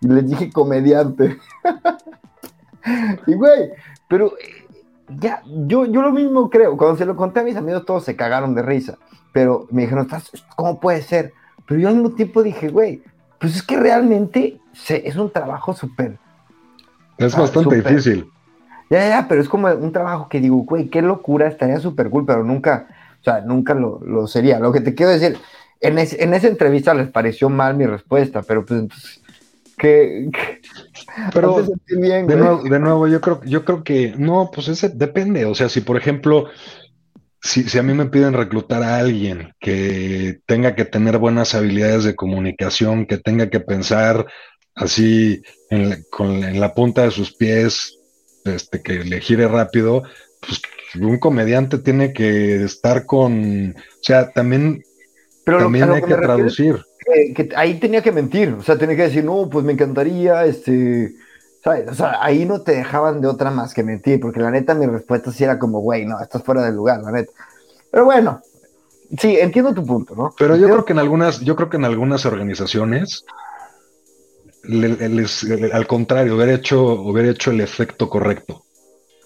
Y les dije comediante. y güey, pero eh, ya, yo, yo lo mismo creo, cuando se lo conté a mis amigos todos se cagaron de risa, pero me dijeron, ¿cómo puede ser? Pero yo al mismo tiempo dije, güey, pues es que realmente es un trabajo súper... Es bastante difícil. Ya, ya, pero es como un trabajo que digo, güey, qué locura, estaría súper cool, pero nunca, o sea, nunca lo, sería. Lo que te quiero decir, en, en, esa entrevista les pareció mal mi respuesta, pero pues entonces, ¿qué? pero bien, de, nuevo, de, nuevo, yo creo, yo creo que, no, pues ese depende. O sea, si por ejemplo, si, si, a mí me piden reclutar a alguien que tenga que tener buenas habilidades de comunicación, que tenga que pensar así en con, en la punta de sus pies, este, que le gire rápido, pues un comediante tiene que estar con, o sea, también, Pero también hay que, traducir. Que, ahí tenía que mentir, o sea, tenía que decir, no, pues me encantaría, este, ¿sabes? O sea, ahí no te dejaban de otra más que mentir, porque la neta mi respuesta sí era como, güey, no, estás fuera del lugar, la neta. Pero bueno, sí, entiendo tu punto, ¿no? Pero yo creo que en algunas, yo creo que en algunas organizaciones al contrario, hubiera hecho, hubiera hecho el efecto correcto.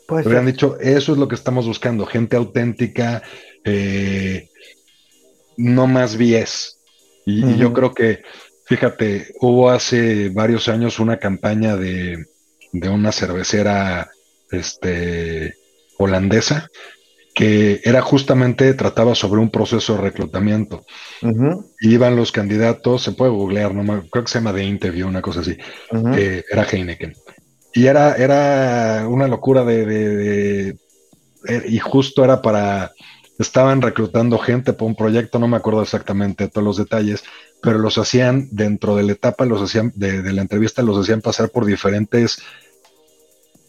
Pues Hubieran dicho, eso es lo que estamos buscando, gente auténtica, eh, no más bies. Y, yo creo que, fíjate, hubo hace varios años una campaña de, de una cervecera este, holandesa que era justamente, trataba sobre un proceso de reclutamiento. Iban los candidatos, se puede googlear, no creo que se llama de interview, una cosa así. era Heineken. Y era, era una locura de, eh, Y justo era para. Estaban reclutando gente para un proyecto, no me acuerdo exactamente todos los detalles, pero los hacían dentro de la etapa, los hacían de, de la entrevista, los hacían pasar por diferentes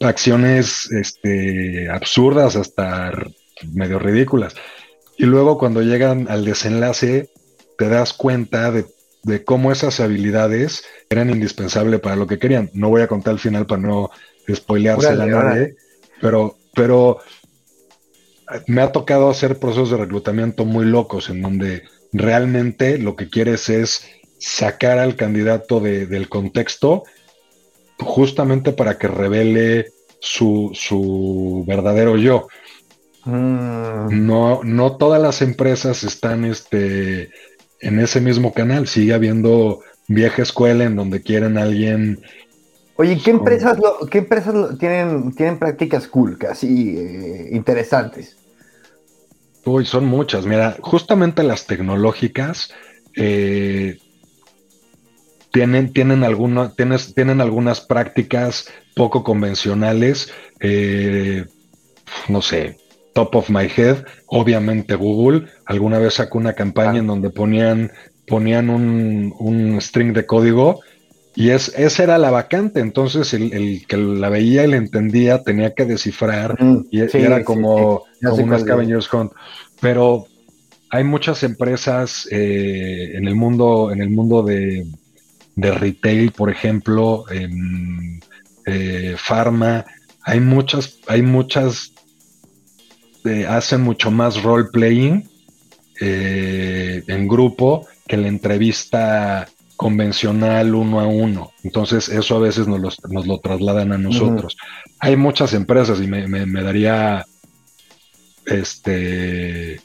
acciones este, absurdas hasta medio ridículas. Y luego cuando llegan al desenlace, te das cuenta de, cómo esas habilidades eran indispensables para lo que querían. No voy a contar el final para no spoilearse a nadie, pero, pero me ha tocado hacer procesos de reclutamiento muy locos en donde realmente lo que quieres es sacar al candidato del contexto justamente para que revele su, verdadero yo. Mm. No, no todas las empresas están este, en ese mismo canal. Sigue habiendo vieja escuela en donde quieren a alguien. Oye, ¿qué empresas, ¿qué empresas tienen, tienen prácticas cool, casi eh, interesantes? Uy, son muchas. Mira, justamente las tecnológicas eh, tienen, tienen, alguna, tienen algunas prácticas poco convencionales. Eh, no sé, top of my head, obviamente Google. Alguna vez sacó una campaña en donde ponían, ponían un, string de código y es, esa era la vacante. Entonces el, que la veía y la entendía tenía que descifrar y, era como, una Scavengers Hunt. Pero hay muchas empresas eh, en el mundo, en el mundo de, de retail, por ejemplo, en eh, pharma, hay muchas, hay muchas, eh, hacen mucho más role playing eh, en grupo que la entrevista convencional uno a uno. Entonces eso a veces nos, lo trasladan a nosotros. Hay muchas empresas y me, me, me daría este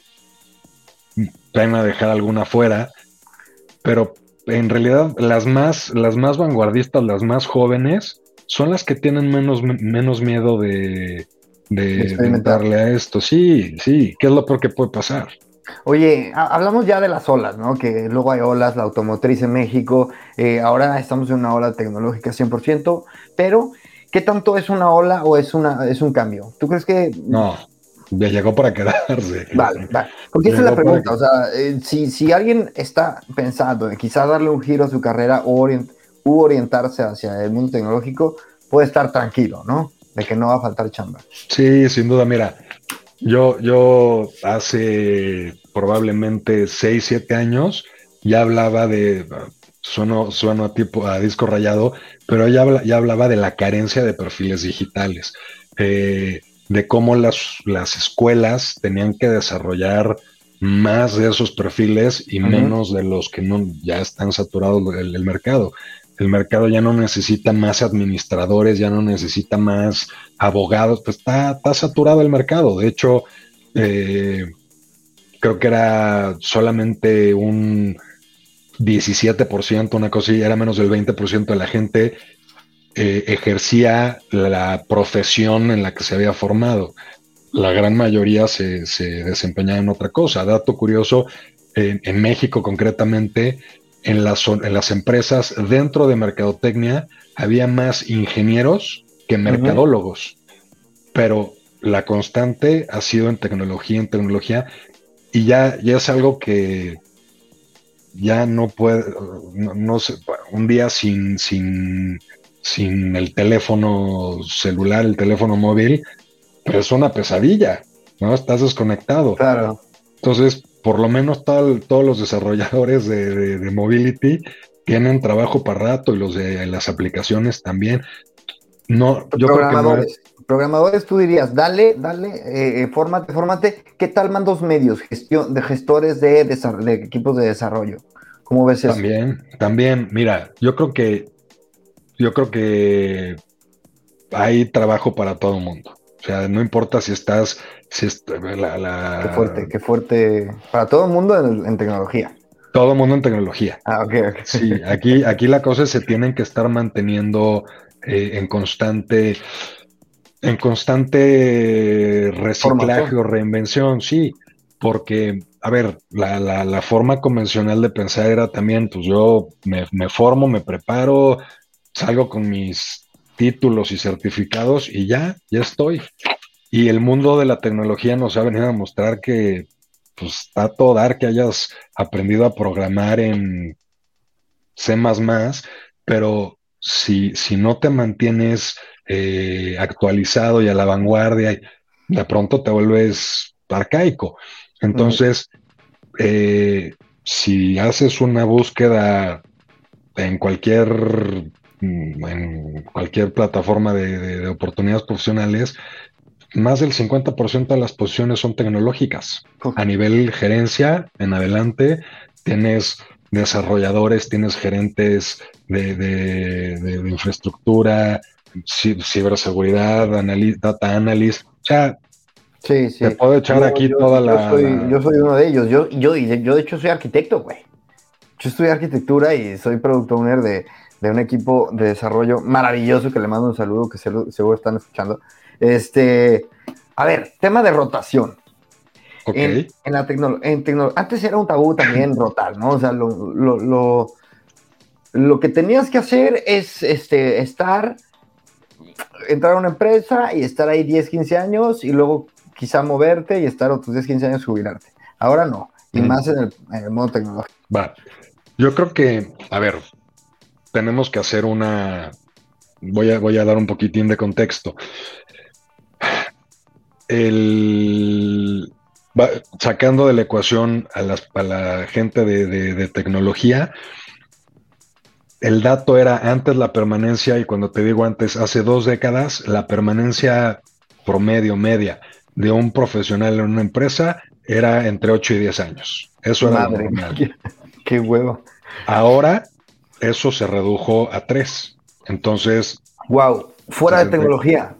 pena dejar alguna fuera, pero en realidad las más, las más vanguardistas, las más jóvenes, son las que tienen menos, menos miedo de, de, a esto. Sí, sí, ¿qué es lo peor que puede pasar? Oye, hablamos ya de las olas, ¿no? Que luego hay olas, la automotriz en México, eh, ahora estamos en una ola tecnológica 100%, pero ¿qué tanto es una ola o es, una, es un cambio? ¿Tú crees que... No, ya llegó para quedarse. Vale, vale. Porque esa es la pregunta. O sea, eh, si, si, alguien está pensando en quizás darle un giro a su carrera o u orientarse hacia el mundo tecnológico, puede estar tranquilo, ¿no? De que no va a faltar chamba. Sí, sin duda. Mira, yo, yo hace probablemente 6, 7 años ya hablaba de. Sueno, sueno a tipo a disco rayado, pero ya, ya hablaba de la carencia de perfiles digitales. Eh, de cómo las, las escuelas tenían que desarrollar más de esos perfiles y menos de los que no ya están saturados el, el, mercado. El mercado ya no necesita más administradores, ya no necesita más abogados, pues está, saturado el mercado. De hecho, eh, creo que era solamente un 17%, una cosa era menos del 20% de la gente eh, ejercía la profesión en la que se había formado. La gran mayoría se, desempeñaba en otra cosa. Dato curioso, en, México concretamente, en las, en las empresas dentro de mercadotecnia había más ingenieros que mercadólogos, pero la constante ha sido en tecnología, en tecnología, y ya, ya es algo que ya no puede, no, sé, un día sin, sin sin el teléfono celular, el teléfono móvil, pues es una pesadilla, ¿no? Estás desconectado. Claro. Entonces, por lo menos todos los desarrolladores de, mobility tienen trabajo para rato y los de las aplicaciones también. No, yo programadores, creo que programadores, tú dirías, dale, dale, eh, eh, fórmate, fórmate. ¿Qué tal mandos medios, gestión de gestores de, de equipos de desarrollo? ¿Cómo ves eso? También, también, mira, yo creo que yo creo que hay trabajo para todo el mundo. O sea, no importa si estás, la, Qué fuerte, qué fuerte. Para todo el mundo en, tecnología. Todo el mundo en tecnología. Ah, ok, ok. Sí, aquí, aquí la cosa es se tienen que estar manteniendo eh, en constante, en constante reciclaje o reinvención, sí, porque, a ver, la, la, la, forma convencional de pensar era también, pues yo me, me formo, me preparo, salgo con mis títulos y certificados y ya, ya estoy. Y el mundo de la tecnología nos ha venido a mostrar que pues está todo dar que hayas aprendido a programar en C++, pero si, si no te mantienes eh, actualizado y a la vanguardia, de pronto te vuelves arcaico. Entonces, eh, si haces una búsqueda en cualquier Mm, en cualquier plataforma de, oportunidades profesionales, más del 50% de las posiciones son tecnológicas. A nivel gerencia, en adelante, tienes desarrolladores, tienes gerentes de, infraestructura, ciberseguridad, data analyst. O sea, sí, sí. te puedo echar aquí toda la yo soy, uno de ellos. Yo, yo, yo, de hecho, soy arquitecto, güey. Yo estudié arquitectura y soy product owner de, un equipo de desarrollo maravilloso que le mando un saludo, que seguro están escuchando. Este, a ver, tema de rotación. En, la tecnología, antes era un tabú también rotar, ¿no? O sea, lo, lo, que tenías que hacer es este, estar, entrar a una empresa y estar ahí 10, 15 años y luego quizá moverte y estar otros 10, 15 años jubilarte. Ahora no, y más en el, en el modo tecnológico. Va. Yo creo que, a ver, tenemos que hacer una. Voy a, voy a dar un poquitín de contexto. El, sacando de la ecuación a, la gente de, tecnología, el dato era antes la permanencia, y cuando te digo antes, hace dos décadas, la permanencia promedio, media de un profesional en una empresa era entre 8 y 10 años. Eso era normal. Qué, qué huevo. Ahora, eso se redujo a 3. Entonces. Wow, fuera de tecnología.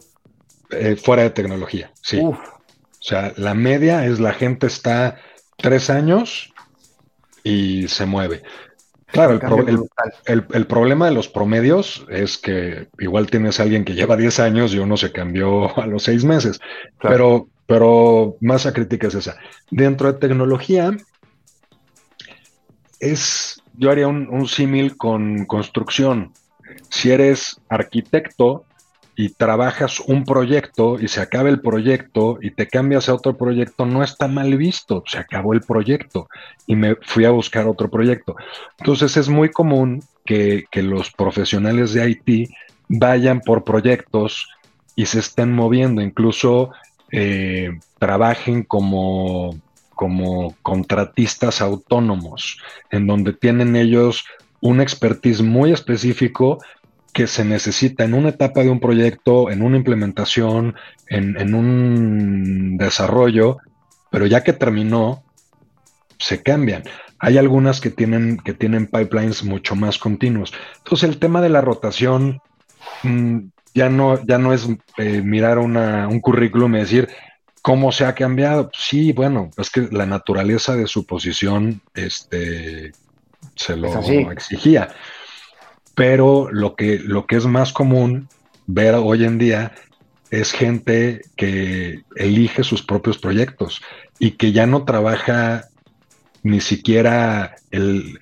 Eh, fuera de tecnología, sí. Uf. O sea, la media es la gente está tres años y se mueve. Claro, el, problema de los promedios es que igual tienes a alguien que lleva 10 años y uno se cambió a los seis meses. Pero, pero masa crítica es esa. Dentro de tecnología, es, yo haría un símil con construcción. Si eres arquitecto, y trabajas un proyecto y se acaba el proyecto y te cambias a otro proyecto, no está mal visto, se acabó el proyecto y me fui a buscar otro proyecto. Entonces es muy común que, los profesionales de IT vayan por proyectos y se estén moviendo, incluso eh, trabajen como, como contratistas autónomos, en donde tienen ellos un expertise muy específico que se necesita en una etapa de un proyecto, en una implementación, en, un desarrollo, pero ya que terminó, se cambian. Hay algunas que tienen, que tienen pipelines mucho más continuos. Entonces el tema de la rotación mm, ya, no, ya no es eh, mirar un currículum y decir cómo se ha cambiado. Sí, bueno, es que la naturaleza de su posición este, se lo exigía. Pero lo que, lo que es más común ver hoy en día es gente que elige sus propios proyectos y que ya no trabaja ni siquiera el,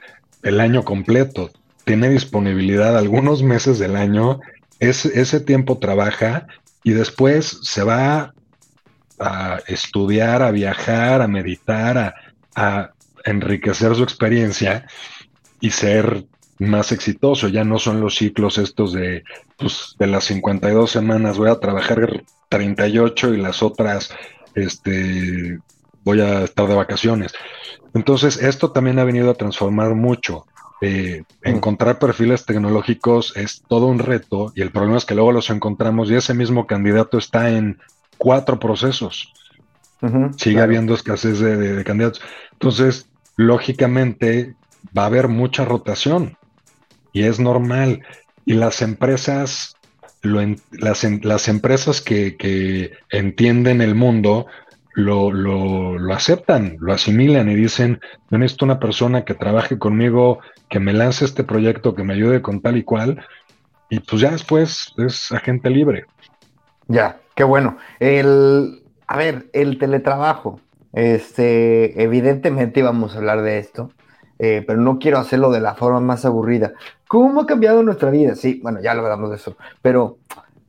año completo. Tiene disponibilidad algunos meses del año, es, ese tiempo trabaja y después se va a estudiar, a viajar, a meditar, a, a enriquecer su experiencia y ser más exitoso. Ya no son los ciclos estos de, pues, de las 52 semanas voy a trabajar 38 y las otras, este, voy a estar de vacaciones. Entonces, esto también ha venido a transformar mucho. Eh, mm. encontrar perfiles tecnológicos es todo un reto y el problema es que luego los encontramos y ese mismo candidato está en cuatro procesos. Sigue habiendo escasez de candidatos. Entonces, lógicamente, va a haber mucha rotación y es normal. Y las empresas, lo las, las, empresas que, entienden el mundo lo, lo, aceptan, lo asimilan y dicen, yo necesito una persona que trabaje conmigo, que me lance este proyecto, que me ayude con tal y cual, y pues ya después es agente libre. Ya, qué bueno. El, a ver, el teletrabajo, este, evidentemente íbamos a hablar de esto. Eh, pero no quiero hacerlo de la forma más aburrida. ¿Cómo ha cambiado nuestra vida? Sí, bueno, ya lo hablamos de eso, pero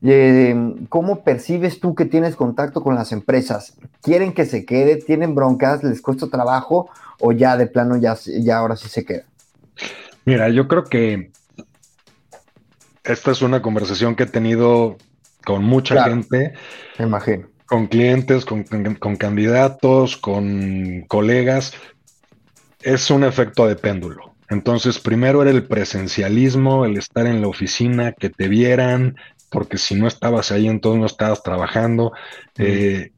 eh, ¿cómo percibes tú que tienes contacto con las empresas? ¿Quieren que se quede? ¿Tienen broncas? ¿Les cuesta trabajo? ¿O ya de plano ya, ya ahora sí se queda? Mira, yo creo que esta es una conversación que he tenido con mucha gente. Me imagino. Con clientes, con candidatos, con colegas es un efecto de péndulo. Entonces, primero era el presencialismo, el estar en la oficina, que te vieran, porque si no estabas ahí, entonces no estabas trabajando. Eh,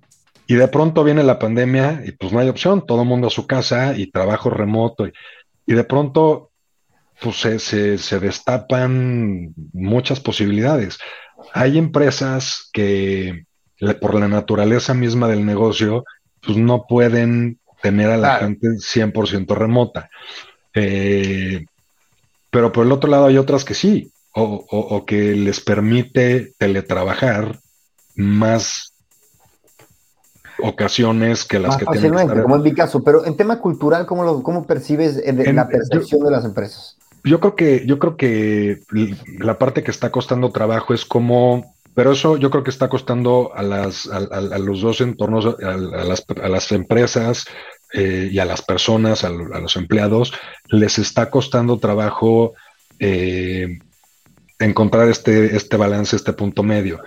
y de pronto viene la pandemia y pues no hay opción, todo el mundo a su casa y trabajo remoto. Y, y de pronto pues se, se, destapan muchas posibilidades. Hay empresas que por la naturaleza misma del negocio, pues no pueden tener a la gente 100% remota. Eh, pero por el otro lado hay otras que sí, o, que les permite teletrabajar más ocasiones que las que tienen que como en mi caso, pero en tema cultural, ¿cómo, lo, cómo percibes eh, la percepción de las empresas? Yo creo que, yo creo que la parte que está costando trabajo es cómo, pero eso yo creo que está costando a las, a, los dos entornos, a, las, a las empresas eh, y a las personas, a, los empleados, les está costando trabajo eh, encontrar este, este balance, este punto medio.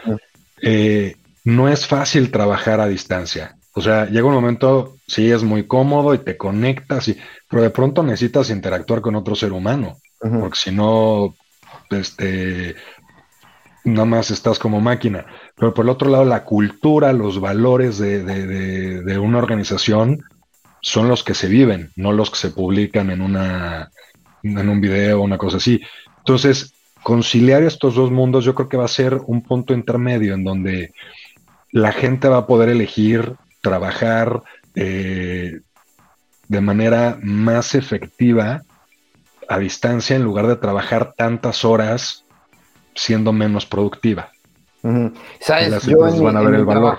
Eh, no es fácil trabajar a distancia. O sea, llega un momento, sí, es muy cómodo y te conectas, y, pero de pronto necesitas interactuar con otro ser humano, porque si no, este, nada más estás como máquina. Pero por el otro lado, la cultura, los valores de, de una organización son los que se viven, no los que se publican en, una, en un video o una cosa así. Entonces, conciliar estos dos mundos yo creo que va a ser un punto intermedio en donde la gente va a poder elegir trabajar eh, de manera más efectiva a distancia en lugar de trabajar tantas horas siendo menos productiva. ¿Sabes? Yo van a ver el valor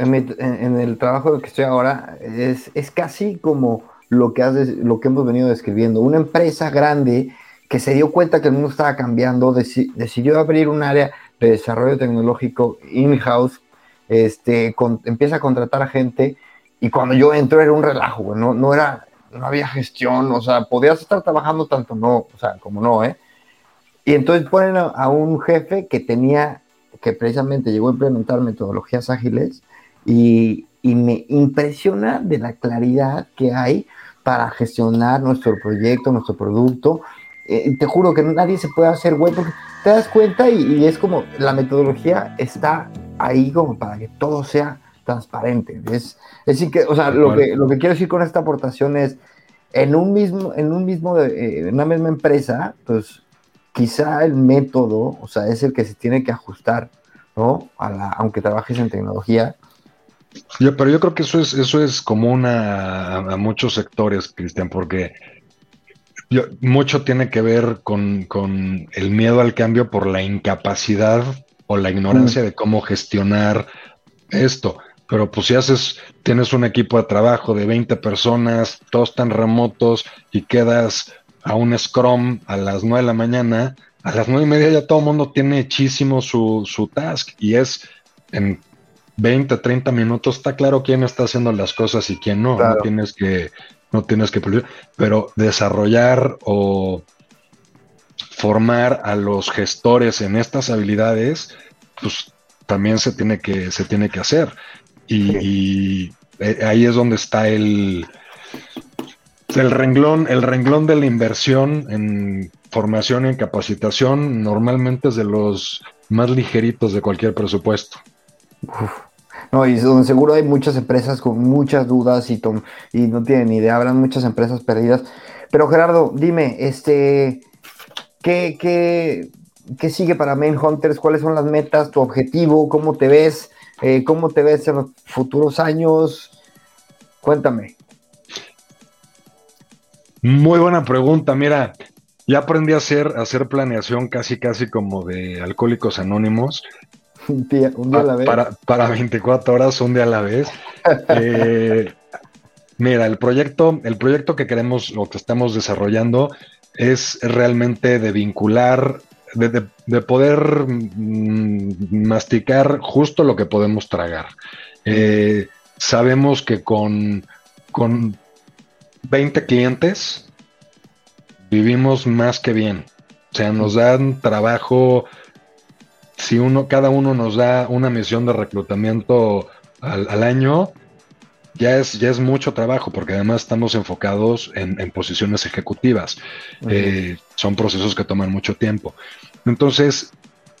en, el trabajo que estoy ahora es, es casi como lo que, haces, lo que hemos venido describiendo. Una empresa grande que se dio cuenta que el mundo estaba cambiando, decidió abrir un área de desarrollo tecnológico in-house, este, empieza a contratar a gente y cuando yo entro era un relajo, no, no, era, no había gestión, o sea, podías estar trabajando tanto no, o sea, como no, ¿eh? Y entonces ponen a un jefe que tenía, que precisamente llegó a implementar metodologías ágiles y, me impresiona de la claridad que hay para gestionar nuestro proyecto, nuestro producto. Eh, te juro que nadie se puede hacer web porque te das cuenta y, es como la metodología está ahí como para que todo sea transparente. Es, decir que, o sea, lo que, lo que quiero decir con esta aportación es, en un mismo, en un mismo, eh, en una misma empresa, pues quizá el método, o sea, es el que se tiene que ajustar, ¿no? A la, aunque trabajes en tecnología, yo, pero yo creo que eso es, eso es común a, muchos sectores, Cristian, porque mucho tiene que ver con, el miedo al cambio por la incapacidad o la ignorancia mm. de cómo gestionar esto. Pero pues si haces, tienes un equipo de trabajo de 20 personas, todos están remotos y quedas a un Scrum a las 9 de la mañana, a las 9 y media ya todo el mundo tiene hechísimo su, su task y es en 20, 30 minutos, está claro quién está haciendo las cosas y quién no. No tienes que, no tienes que, pero desarrollar o formar a los gestores en estas habilidades, pues también se tiene que, se tiene que hacer. Y, eh, ahí es donde está el, el renglón, el renglón de la inversión en formación y en capacitación normalmente es de los más ligeritos de cualquier presupuesto. No, y donde seguro hay muchas empresas con muchas dudas y, y no tienen idea, habrán muchas empresas perdidas. Pero Gerardo, dime, este, ¿qué, qué, sigue para Main Hunters? ¿Cuáles son las metas, tu objetivo? ¿Cómo te ves? Eh, ¿Cómo te ves en los futuros años? Cuéntame. Muy buena pregunta. Mira, ya aprendí a hacer, a hacer planeación casi, casi como de alcohólicos anónimos. Un día, a la vez. Para, para 24 horas, un día a la vez. Eh, mira, el proyecto, el proyecto que queremos o que estamos desarrollando es realmente de vincular, de, poder mm, masticar justo lo que podemos tragar. Eh, sabemos que con, con 20 clientes vivimos más que bien. O sea, nos dan trabajo si uno, cada uno nos da una misión de reclutamiento al, año, ya es, ya es mucho trabajo, porque además estamos enfocados en, posiciones ejecutivas. Eh, son procesos que toman mucho tiempo. Entonces,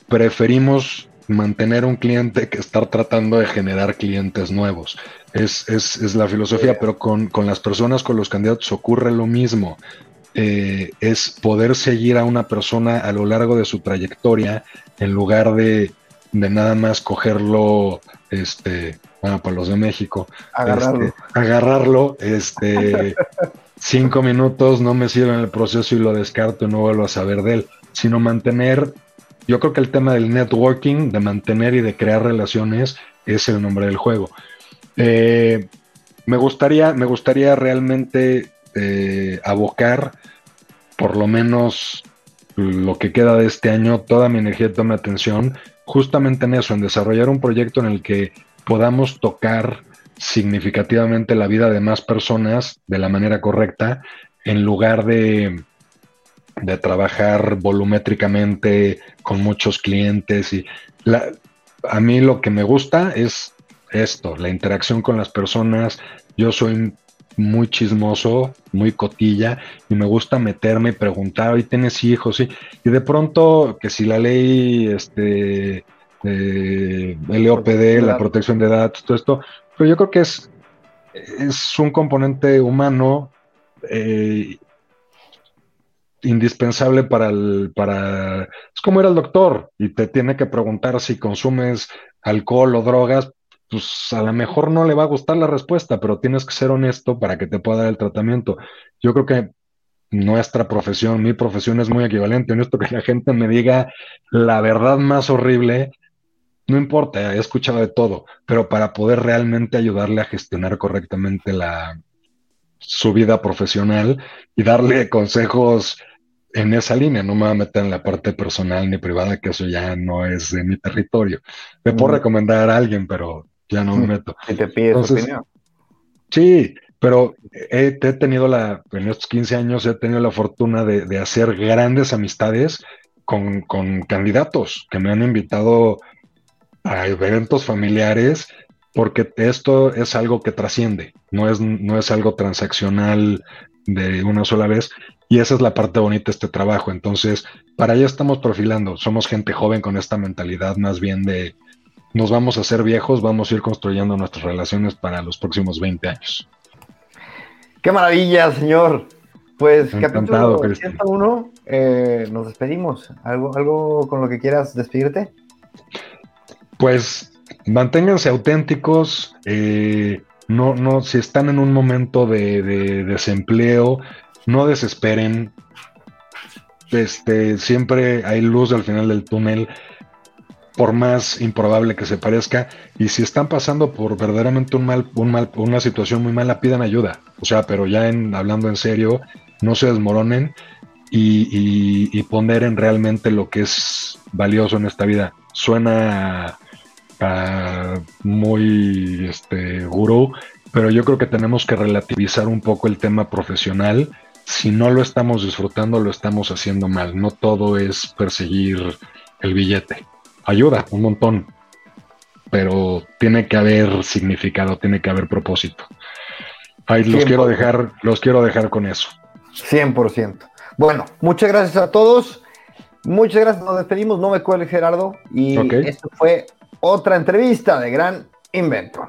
preferimos mantener un cliente que estar tratando de generar clientes nuevos. Es, es, la filosofía, pero con, con, las personas, con los candidatos ocurre lo mismo. Eh, es poder seguir a una persona a lo largo de su trayectoria en lugar de, de nada más cogerlo, este, bueno, para los de México, agarrarlo, este, agarrarlo este, cinco minutos no me sirve en el proceso y lo descarto y no vuelvo a saber de él, sino mantener, yo creo que el tema del networking, de mantener y de crear relaciones es el nombre del juego. Eh, me gustaría, me gustaría realmente eh, abocar por lo menos lo que queda de este año, toda mi energía y toda mi atención, justamente en eso, en desarrollar un proyecto en el que podamos tocar significativamente la vida de más personas de la manera correcta, en lugar de, de trabajar volumétricamente con muchos clientes. Y a mí lo que me gusta es esto, la interacción con las personas. Yo soy muy chismoso, muy cotilla, y me gusta meterme y preguntar, ¿y tienes hijos? Y, y de pronto, que si la ley, este, eh, LOPD, la protección de datos, todo esto, pero yo creo que es, es un componente humano eh, indispensable para el, para, es como ir al doctor y te tiene que preguntar si consumes alcohol o drogas, pues a lo mejor no le va a gustar la respuesta, pero tienes que ser honesto para que te pueda dar el tratamiento. Yo creo que nuestra profesión, mi profesión es muy equivalente en esto que la gente me diga la verdad más horrible. No importa, he escuchado de todo, pero para poder realmente ayudarle a gestionar correctamente la, su vida profesional y darle consejos en esa línea, no me voy a meter en la parte personal ni privada, que eso ya no es de mi territorio. Me puedo recomendar a alguien, pero ya no me meto. Si te pides opinión. Sí, pero he, tenido la, en estos 15 años he tenido la fortuna de, hacer grandes amistades con, candidatos que me han invitado a eventos familiares porque esto es algo que trasciende, no es, no es algo transaccional de una sola vez y esa es la parte bonita de este trabajo. Entonces, para allá estamos perfilando, somos gente joven con esta mentalidad más bien de, nos vamos a hacer viejos, vamos a ir construyendo nuestras relaciones para los próximos 20 años. Qué maravilla, señor. Pues Encantado, capítulo 101, eh, nos despedimos. ¿Algo, ¿Algo con lo que quieras despedirte? Pues manténganse auténticos. Eh, no, no, si están en un momento de, de, desempleo, no desesperen. Este, siempre hay luz al final del túnel por más improbable que se parezca, y si están pasando por verdaderamente un mal, un mal, una situación muy mala, pidan ayuda. O sea, pero ya en, hablando en serio, no se desmoronen y, y, ponderen realmente lo que es valioso en esta vida. Suena muy este, gurú, pero yo creo que tenemos que relativizar un poco el tema profesional. Si no lo estamos disfrutando, lo estamos haciendo mal. No todo es perseguir el billete ayuda un montón, pero tiene que haber significado, tiene que haber propósito. Ahí los quiero dejar, los quiero dejar con eso. 100%. Bueno, muchas gracias a todos. Muchas gracias, nos despedimos. No me cuelgue Gerardo. Y esto fue otra entrevista de Gran Invento.